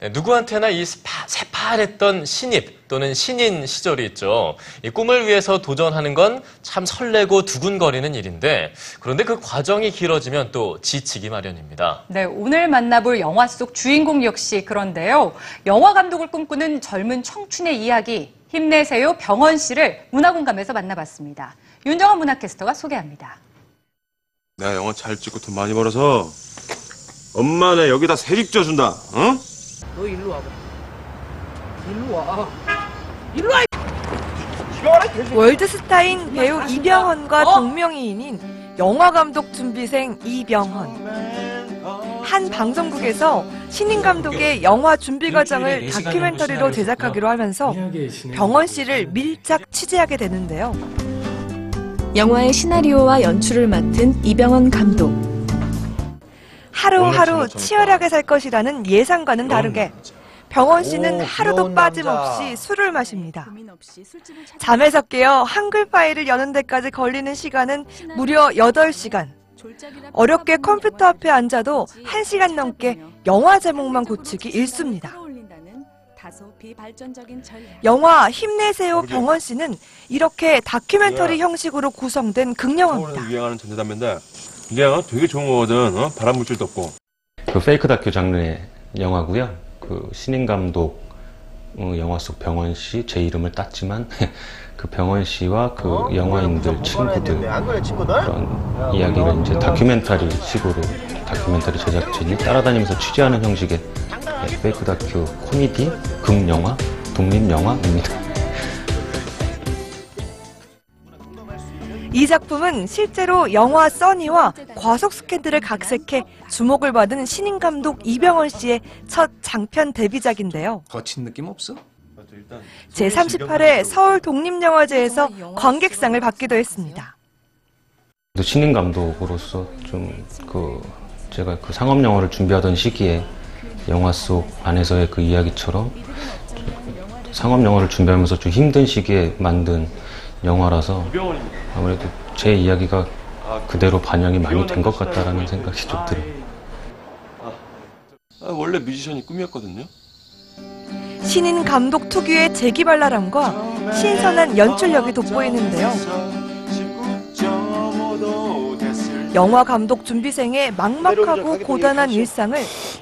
네, 누구한테나 이 새파랬던 신입 또는 신인 시절이 있죠. 이 꿈을 위해서 도전하는 건 참 설레고 두근거리는 일인데 그런데 그 과정이 길어지면 또 지치기 마련입니다. 네, 오늘 만나볼 영화 속 주인공 역시 그런데요. 영화 감독을 꿈꾸는 젊은 청춘의 이야기 힘내세요 병원 씨를 문화공감에서 만나봤습니다. 윤정원 문화캐스터가 소개합니다. 내가 영화 잘 찍고 돈 많이 벌어서 엄마네 여기다 세립 쪄준다. 어? 너 일로 와봐. 일로 와. 일로 와. 월드스타인 배우 이병헌과 동명이인인 영화감독 준비생 이병헌. 한 방송국에서 신인 감독의 영화 준비 과정을 다큐멘터리로 제작하기로 하면서 병헌 씨를 밀착 취재하게 되는데요. 영화의 시나리오와 연출을 맡은 이병헌 감독. 하루하루 치열하게 살 것이라는 예상과는 다르게 병원 씨는 하루도 빠짐없이 술을 마십니다. 잠에서 깨어 한글 파일을 여는 데까지 걸리는 시간은 무려 8시간. 어렵게 컴퓨터 앞에 앉아도 1시간 넘게 영화 제목만 고치기 일쑤입니다. 영화 힘내세요 병원 씨는 이렇게 다큐멘터리 형식으로 구성된 극영화입니다. 이게 어, 되게 좋은 거거든. 어? 발암 물질도 없고. 그 fake 다큐 장르의 영화고요. 그 신인 감독 어, 영화 속 병헌 씨 제 이름을 땄지만 그 병헌 씨와 그 영화인들 친구들 그런 이야기를 이제 다큐멘터리 식으로 다큐멘터리 제작진이 따라다니면서 취재하는 형식의 네, fake 다큐 코미디 극 영화 독립 영화입니다. 이 작품은 실제로 영화 써니와 과속 스캔들을 각색해 주목을 받은 신인 감독 이병헌 씨의 첫 장편 데뷔작인데요. 거친 느낌 없어? 제38회 서울 독립영화제에서 관객상을 받기도 했습니다. 또 신인 감독으로서 좀 그 제가 그 상업 영화를 준비하던 시기에 영화 속 안에서의 그 이야기처럼 좀 상업 영화를 준비하면서 좀 힘든 시기에 만든 영화라서 아무래도 제 이야기가 그대로 반영이 많이 된 것 같다라는 생각이 좀 들어요. 아, 원래 뮤지션이 꿈이었거든요. 신인 감독 특유의 재기발랄함과 신선한 연출력이 돋보이는데요. 영화 감독 준비생의 막막하고 고단한 일상을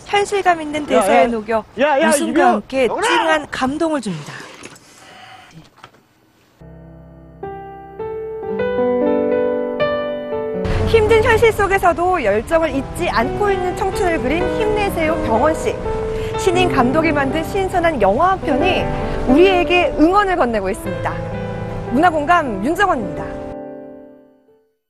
현실감 있는 대사에 녹여 웃음과 함께 찡한 감동을 줍니다. 힘든 현실 속에서도 열정을 잊지 않고 있는 청춘을 그린 힘내세요 병원 씨. 신인 감독이 만든 신선한 영화 한 편이 우리에게 응원을 건네고 있습니다. 문화공감 윤정원입니다.